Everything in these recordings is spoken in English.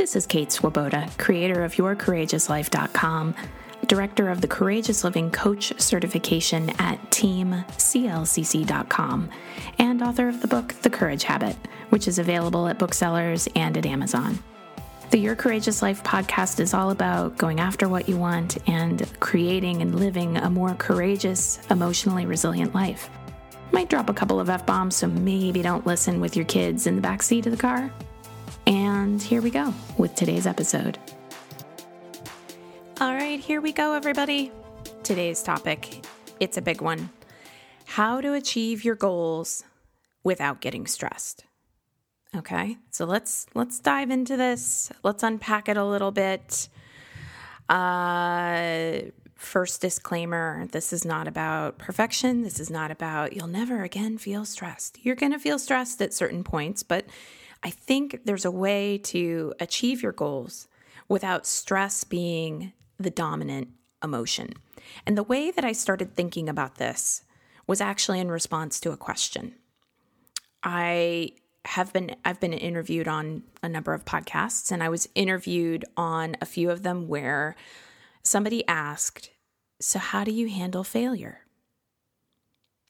This is Kate Swoboda, creator of YourCourageousLife.com, director of the Courageous Living Coach certification at TeamCLCC.com, and author of the book The Courage Habit, which is available at booksellers and at Amazon. The Your Courageous Life podcast is all about going after what you want and creating and living a more courageous, emotionally resilient life. Might drop a couple of F bombs, so maybe don't listen with your kids in the back seat of the car. And here we go with today's episode. All right, here we go, everybody. Today's topic it's a big one how to achieve your goals without getting stressed. Okay, so let's let's dive into this. Let's unpack it a little bit. Uh, first disclaimer: this is not about perfection. This is not about you'll never again feel stressed. You're to feel stressed at certain points, but I think there's a way to achieve your goals without stress being the dominant emotion. And the way that I started thinking about this was actually in response to a question. I have been I've been interviewed on a number of podcasts and I was interviewed on a few of them where somebody asked, "So how do you handle failure?"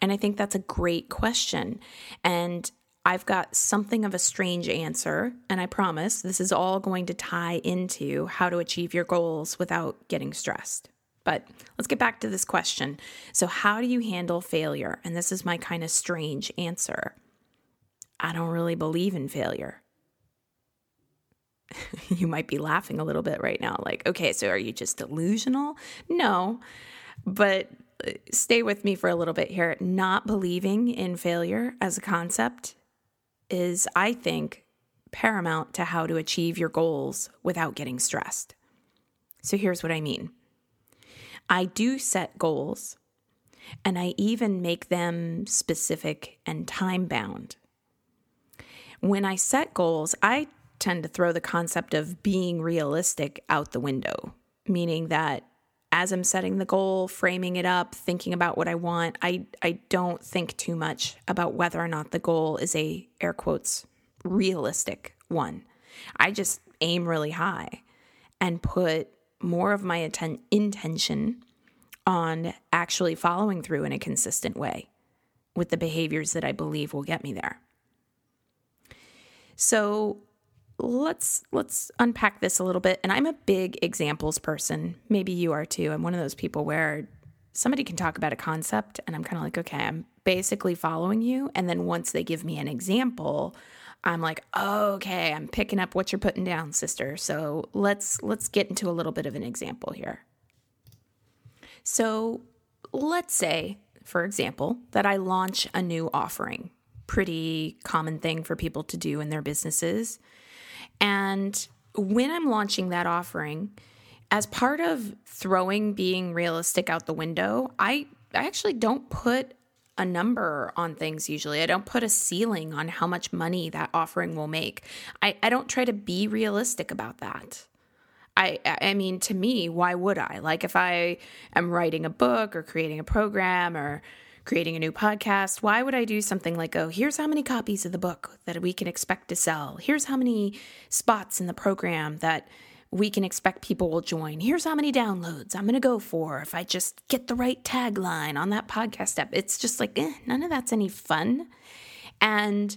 And I think that's a great question. And I've got something of a strange answer, and I promise this is all going to tie into how to achieve your goals without getting stressed. But let's get back to this question. So, how do you handle failure? And this is my kind of strange answer. I don't really believe in failure. you might be laughing a little bit right now, like, okay, so are you just delusional? No, but uh, stay with me for a little bit here. Not believing in failure as a concept is, I think, paramount to how to achieve your goals without getting stressed. So here's what I mean I do set goals, and I even make them specific and time bound. When I set goals, I tend to throw the concept of being realistic out the window, meaning that as I'm setting the goal, framing it up, thinking about what I want, I I don't think too much about whether or not the goal is a air quotes realistic one. I just aim really high and put more of my atten- intention on actually following through in a consistent way with the behaviors that I believe will get me there. So let's let's unpack this a little bit. And I'm a big examples person. Maybe you are too. I'm one of those people where somebody can talk about a concept and I'm kind of like, okay, I'm basically following you. And then once they give me an example, I'm like, okay, I'm picking up what you're putting down, sister. So let's let's get into a little bit of an example here. So let's say, for example, that I launch a new offering pretty common thing for people to do in their businesses. And when I'm launching that offering, as part of throwing being realistic out the window, I, I actually don't put a number on things usually. I don't put a ceiling on how much money that offering will make. I, I don't try to be realistic about that. I I mean to me, why would I? Like if I am writing a book or creating a program or creating a new podcast, why would I do something like, oh, here's how many copies of the book that we can expect to sell? Here's how many spots in the program that we can expect people will join. Here's how many downloads I'm going to go for if I just get the right tagline on that podcast app. It's just like, eh, none of that's any fun. And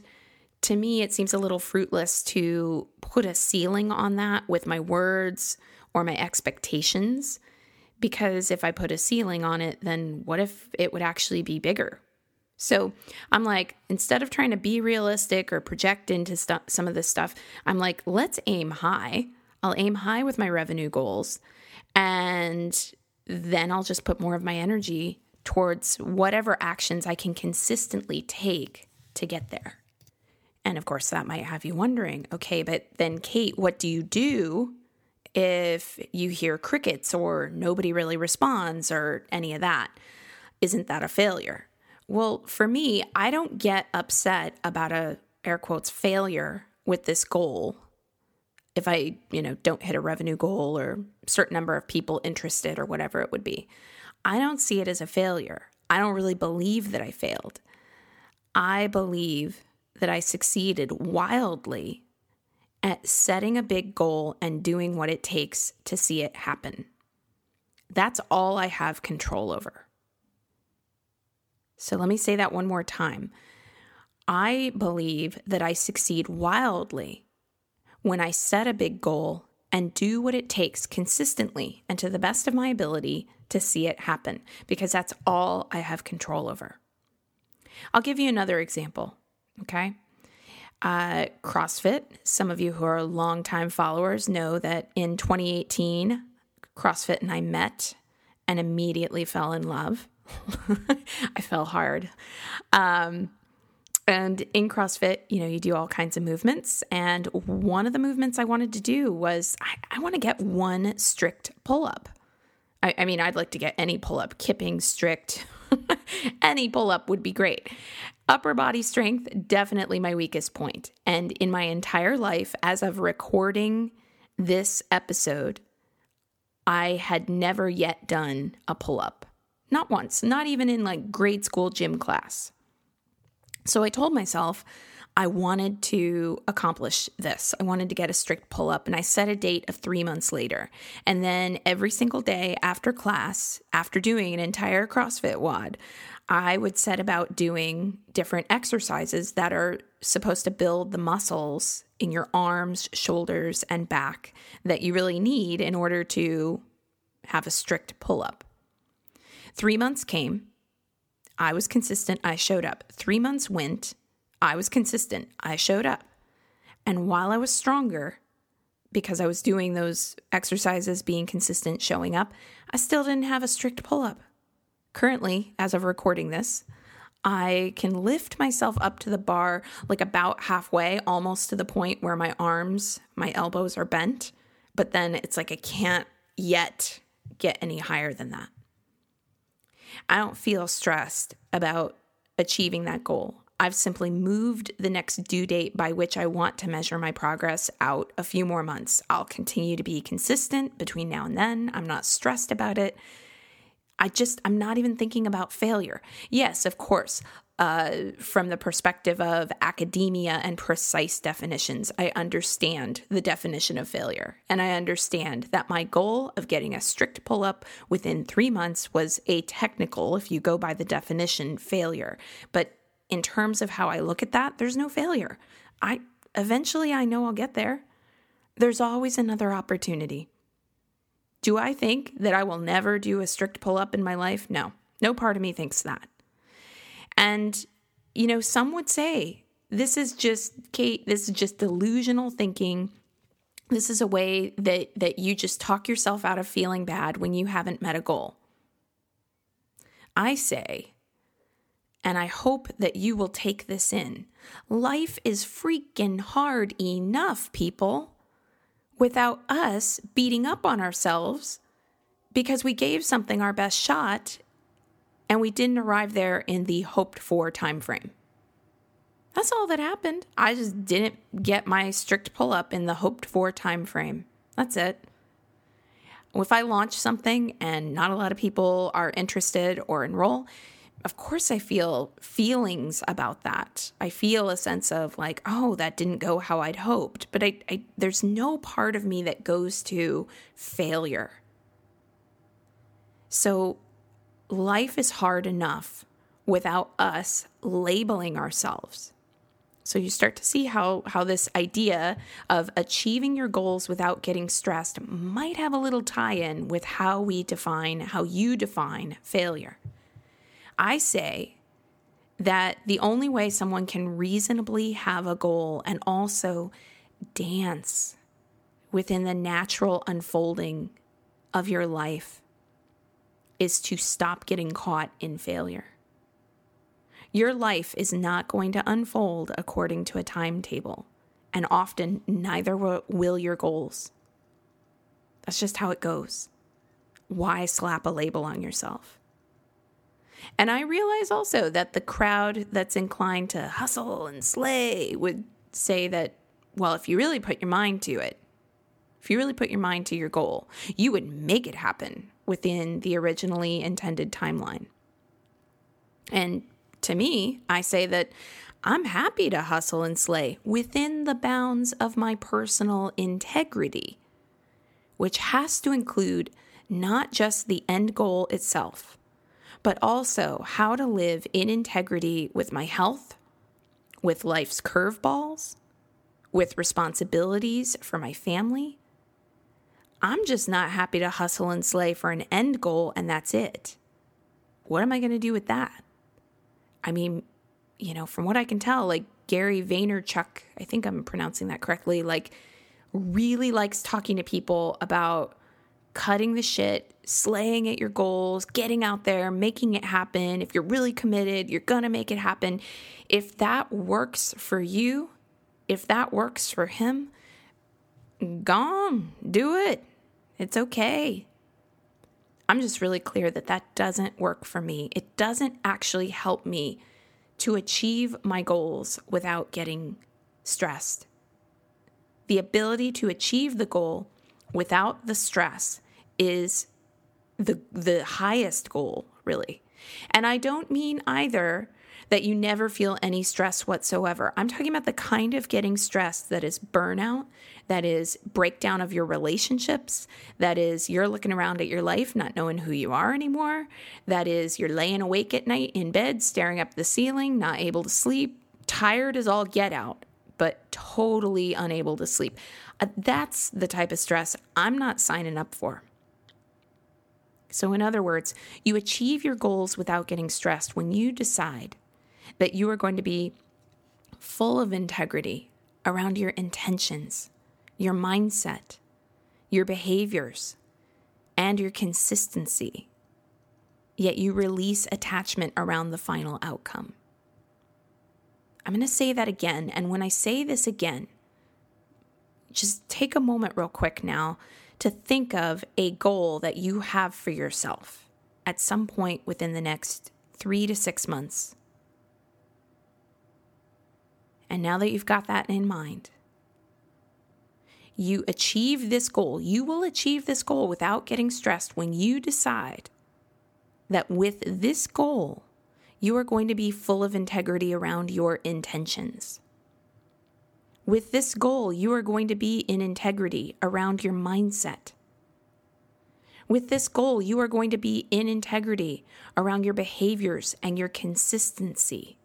to me, it seems a little fruitless to put a ceiling on that with my words or my expectations because if I put a ceiling on it, then what if it would actually be bigger? So I'm like, instead of trying to be realistic or project into st- some of this stuff, I'm like, let's aim high. I'll aim high with my revenue goals. And then I'll just put more of my energy towards whatever actions I can consistently take to get there. And of course, that might have you wondering okay, but then, Kate, what do you do if you hear crickets or nobody really responds or any of that. Isn't that a failure? Well, for me, I don't get upset about a air quotes failure with this goal if I, you know, don't hit a revenue goal or certain number of people interested or whatever it would be. I don't see it as a failure. I don't really believe that I failed. I believe that I succeeded wildly at setting a big goal and doing what it takes to see it happen. That's all I have control over. So let me say that one more time. I believe that I succeed wildly when I set a big goal and do what it takes consistently and to the best of my ability to see it happen, because that's all I have control over. I'll give you another example, okay? Uh, CrossFit, some of you who are longtime followers know that in 2018, CrossFit and I met and immediately fell in love. I fell hard. Um, and in CrossFit, you know, you do all kinds of movements. And one of the movements I wanted to do was I, I want to get one strict pull up. I, I mean, I'd like to get any pull up, kipping, strict, any pull up would be great. Upper body strength, definitely my weakest point. And in my entire life, as of recording this episode, I had never yet done a pull up. Not once, not even in like grade school gym class. So I told myself I wanted to accomplish this. I wanted to get a strict pull up, and I set a date of three months later. And then every single day after class, after doing an entire CrossFit WOD, I would set about doing different exercises that are supposed to build the muscles in your arms, shoulders, and back that you really need in order to have a strict pull up. Three months came. I was consistent. I showed up. Three months went. I was consistent. I showed up. And while I was stronger, because I was doing those exercises, being consistent, showing up, I still didn't have a strict pull up. Currently, as of recording this, I can lift myself up to the bar like about halfway, almost to the point where my arms, my elbows are bent, but then it's like I can't yet get any higher than that. I don't feel stressed about achieving that goal. I've simply moved the next due date by which I want to measure my progress out a few more months. I'll continue to be consistent between now and then. I'm not stressed about it. I just, I'm not even thinking about failure. Yes, of course, uh, from the perspective of academia and precise definitions, I understand the definition of failure. And I understand that my goal of getting a strict pull up within three months was a technical, if you go by the definition, failure. But in terms of how I look at that, there's no failure. I eventually I know I'll get there. There's always another opportunity. Do I think that I will never do a strict pull up in my life? No. No part of me thinks that. And, you know, some would say this is just, Kate, this is just delusional thinking. This is a way that, that you just talk yourself out of feeling bad when you haven't met a goal. I say, and I hope that you will take this in life is freaking hard enough, people, without us beating up on ourselves because we gave something our best shot and we didn't arrive there in the hoped for time frame. That's all that happened. I just didn't get my strict pull up in the hoped for time frame. That's it. If I launch something and not a lot of people are interested or enroll, of course I feel feelings about that. I feel a sense of like, oh, that didn't go how I'd hoped. But I, I there's no part of me that goes to failure. So life is hard enough without us labeling ourselves. So you start to see how how this idea of achieving your goals without getting stressed might have a little tie-in with how we define how you define failure. I say that the only way someone can reasonably have a goal and also dance within the natural unfolding of your life is to stop getting caught in failure. Your life is not going to unfold according to a timetable, and often neither will your goals. That's just how it goes. Why slap a label on yourself? And I realize also that the crowd that's inclined to hustle and slay would say that, well, if you really put your mind to it, if you really put your mind to your goal, you would make it happen within the originally intended timeline. And to me, I say that I'm happy to hustle and slay within the bounds of my personal integrity, which has to include not just the end goal itself, but also how to live in integrity with my health, with life's curveballs, with responsibilities for my family. I'm just not happy to hustle and slay for an end goal and that's it. What am I going to do with that? I mean, you know, from what I can tell, like Gary Vaynerchuk, I think I'm pronouncing that correctly, like really likes talking to people about cutting the shit, slaying at your goals, getting out there, making it happen. If you're really committed, you're going to make it happen. If that works for you, if that works for him, gone, do it. It's okay. I'm just really clear that that doesn't work for me. It doesn't actually help me to achieve my goals without getting stressed. The ability to achieve the goal without the stress is the the highest goal, really. And I don't mean either that you never feel any stress whatsoever. I'm talking about the kind of getting stressed that is burnout, that is breakdown of your relationships, that is you're looking around at your life not knowing who you are anymore, that is you're laying awake at night in bed staring up the ceiling, not able to sleep, tired as all get out, but totally unable to sleep. Uh, that's the type of stress I'm not signing up for. So, in other words, you achieve your goals without getting stressed when you decide that you are going to be full of integrity around your intentions, your mindset, your behaviors, and your consistency. Yet you release attachment around the final outcome. I'm going to say that again. And when I say this again, just take a moment, real quick now, to think of a goal that you have for yourself at some point within the next three to six months. And now that you've got that in mind, you achieve this goal. You will achieve this goal without getting stressed when you decide that with this goal, you are going to be full of integrity around your intentions. With this goal, you are going to be in integrity around your mindset. With this goal, you are going to be in integrity around your behaviors and your consistency.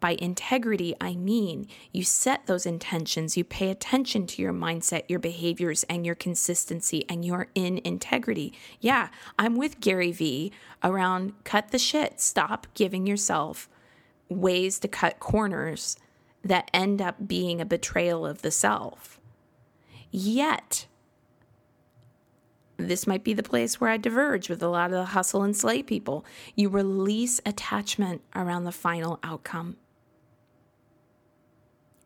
By integrity, I mean you set those intentions, you pay attention to your mindset, your behaviors, and your consistency, and you're in integrity. Yeah, I'm with Gary Vee around cut the shit. Stop giving yourself ways to cut corners that end up being a betrayal of the self. Yet, this might be the place where I diverge with a lot of the hustle and slay people. You release attachment around the final outcome.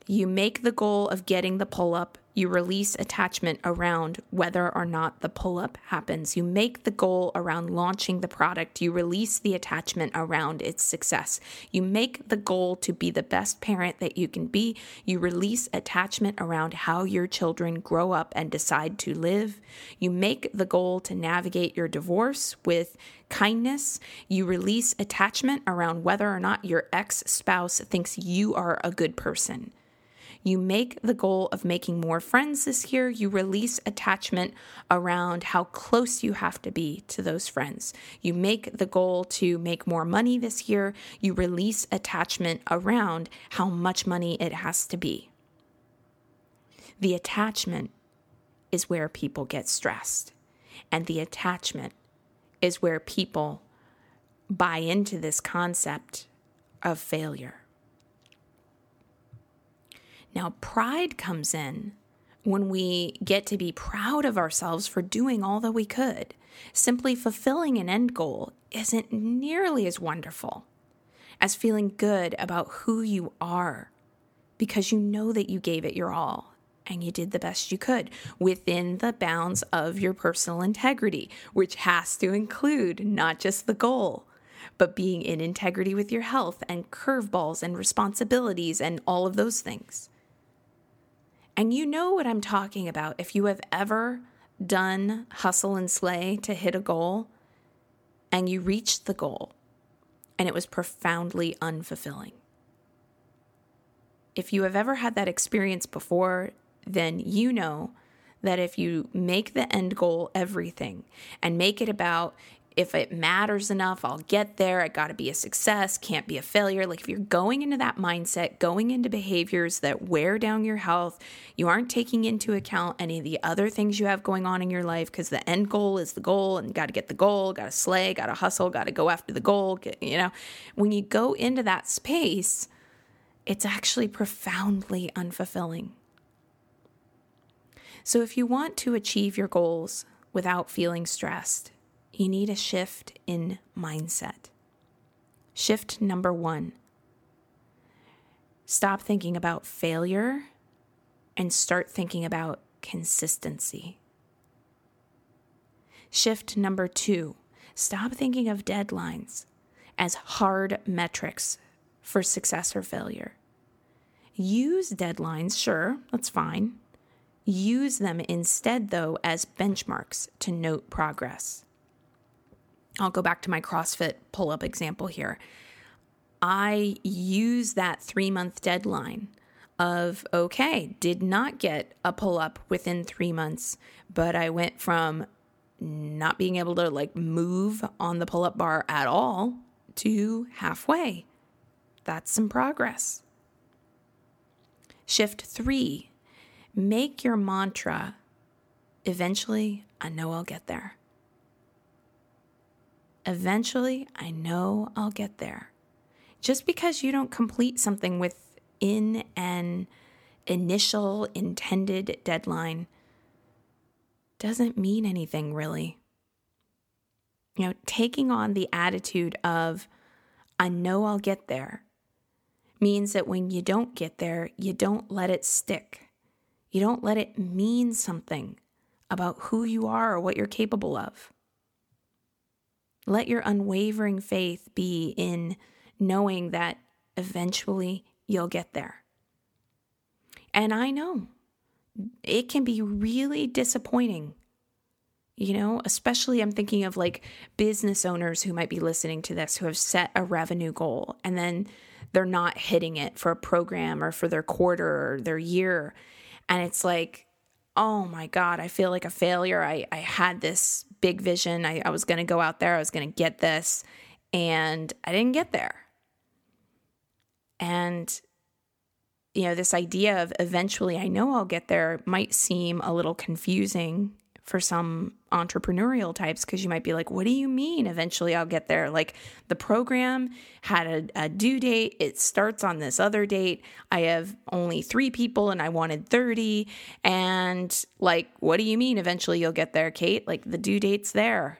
You make the goal of getting the pull up. You release attachment around whether or not the pull up happens. You make the goal around launching the product. You release the attachment around its success. You make the goal to be the best parent that you can be. You release attachment around how your children grow up and decide to live. You make the goal to navigate your divorce with kindness. You release attachment around whether or not your ex spouse thinks you are a good person. You make the goal of making more friends this year. You release attachment around how close you have to be to those friends. You make the goal to make more money this year. You release attachment around how much money it has to be. The attachment is where people get stressed, and the attachment is where people buy into this concept of failure. Now, pride comes in when we get to be proud of ourselves for doing all that we could. Simply fulfilling an end goal isn't nearly as wonderful as feeling good about who you are because you know that you gave it your all and you did the best you could within the bounds of your personal integrity, which has to include not just the goal, but being in integrity with your health and curveballs and responsibilities and all of those things. And you know what I'm talking about if you have ever done hustle and slay to hit a goal and you reached the goal and it was profoundly unfulfilling. if you have ever had that experience before, then you know that if you make the end goal everything and make it about if it matters enough, I'll get there. I got to be a success, can't be a failure. Like if you're going into that mindset, going into behaviors that wear down your health, you aren't taking into account any of the other things you have going on in your life because the end goal is the goal and got to get the goal, got to slay, got to hustle, got to go after the goal. Get, you know, when you go into that space, it's actually profoundly unfulfilling. So if you want to achieve your goals without feeling stressed, you need a shift in mindset. Shift number one stop thinking about failure and start thinking about consistency. Shift number two stop thinking of deadlines as hard metrics for success or failure. Use deadlines, sure, that's fine. Use them instead, though, as benchmarks to note progress. I'll go back to my CrossFit pull up example here. I use that three month deadline of, okay, did not get a pull up within three months, but I went from not being able to like move on the pull up bar at all to halfway. That's some progress. Shift three make your mantra eventually, I know I'll get there. Eventually, I know I'll get there. Just because you don't complete something within an initial intended deadline doesn't mean anything really. You know, taking on the attitude of, I know I'll get there, means that when you don't get there, you don't let it stick. You don't let it mean something about who you are or what you're capable of. Let your unwavering faith be in knowing that eventually you'll get there. And I know it can be really disappointing. You know, especially I'm thinking of like business owners who might be listening to this who have set a revenue goal and then they're not hitting it for a program or for their quarter or their year. And it's like, oh my God, I feel like a failure. I, I had this big vision. I, I was going to go out there, I was going to get this, and I didn't get there. And, you know, this idea of eventually I know I'll get there might seem a little confusing for some entrepreneurial types because you might be like, what do you mean eventually I'll get there? Like the program had a, a, due date, it starts on this other date. I have only three people and I wanted 30. And like, what do you mean eventually you'll get there, Kate? Like the due date's there.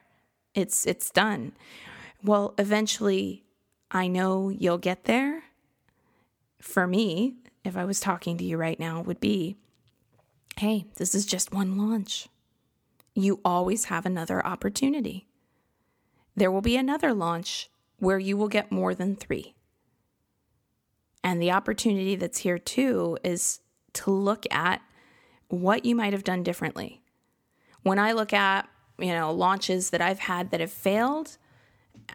It's it's done. Well, eventually I know you'll get there. For me, if I was talking to you right now, would be, hey, this is just one launch you always have another opportunity. There will be another launch where you will get more than three. And the opportunity that's here too is to look at what you might have done differently. When I look at, you know, launches that I've had that have failed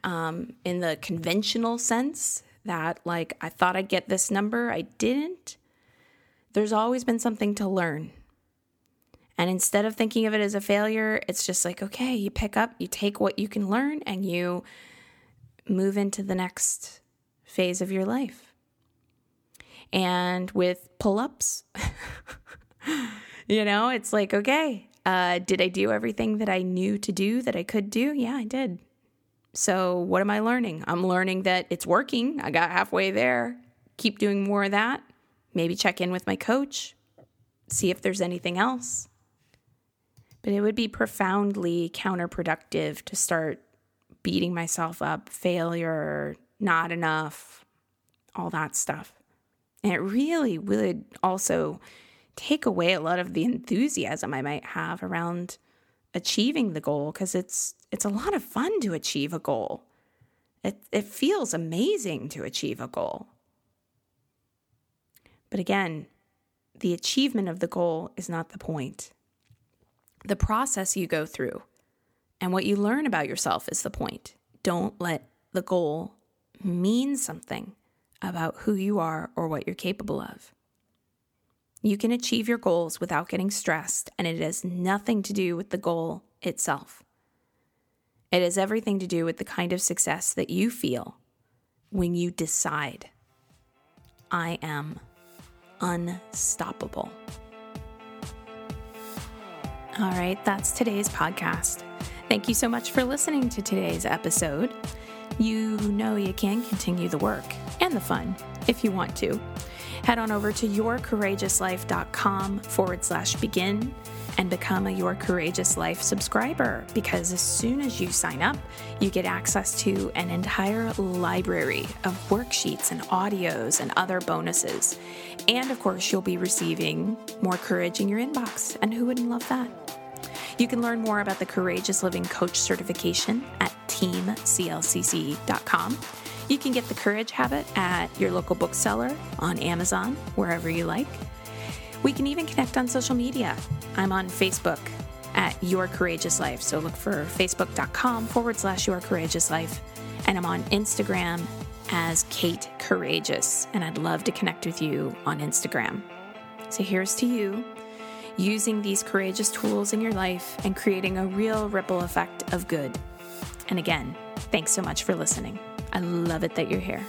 um, in the conventional sense, that like I thought I'd get this number, I didn't, there's always been something to learn. And instead of thinking of it as a failure, it's just like, okay, you pick up, you take what you can learn, and you move into the next phase of your life. And with pull ups, you know, it's like, okay, uh, did I do everything that I knew to do that I could do? Yeah, I did. So, what am I learning? I'm learning that it's working. I got halfway there. Keep doing more of that. Maybe check in with my coach, see if there's anything else. But it would be profoundly counterproductive to start beating myself up, failure, not enough, all that stuff. And it really would also take away a lot of the enthusiasm I might have around achieving the goal because it's it's a lot of fun to achieve a goal. It it feels amazing to achieve a goal. But again, the achievement of the goal is not the point. The process you go through and what you learn about yourself is the point. Don't let the goal mean something about who you are or what you're capable of. You can achieve your goals without getting stressed, and it has nothing to do with the goal itself. It has everything to do with the kind of success that you feel when you decide, I am unstoppable. All right, that's today's podcast. Thank you so much for listening to today's episode. You know you can continue the work and the fun if you want to. Head on over to yourcourageouslife.com forward slash begin and become a Your Courageous Life subscriber because as soon as you sign up, you get access to an entire library of worksheets and audios and other bonuses. And of course, you'll be receiving more courage in your inbox. And who wouldn't love that? You can learn more about the Courageous Living Coach certification at teamclcc.com. You can get the Courage Habit at your local bookseller, on Amazon, wherever you like. We can even connect on social media. I'm on Facebook at Your Courageous Life. So look for facebook.com forward slash Your Courageous Life. And I'm on Instagram as Kate Courageous. And I'd love to connect with you on Instagram. So here's to you using these courageous tools in your life and creating a real ripple effect of good. And again, thanks so much for listening. I love it that you're here.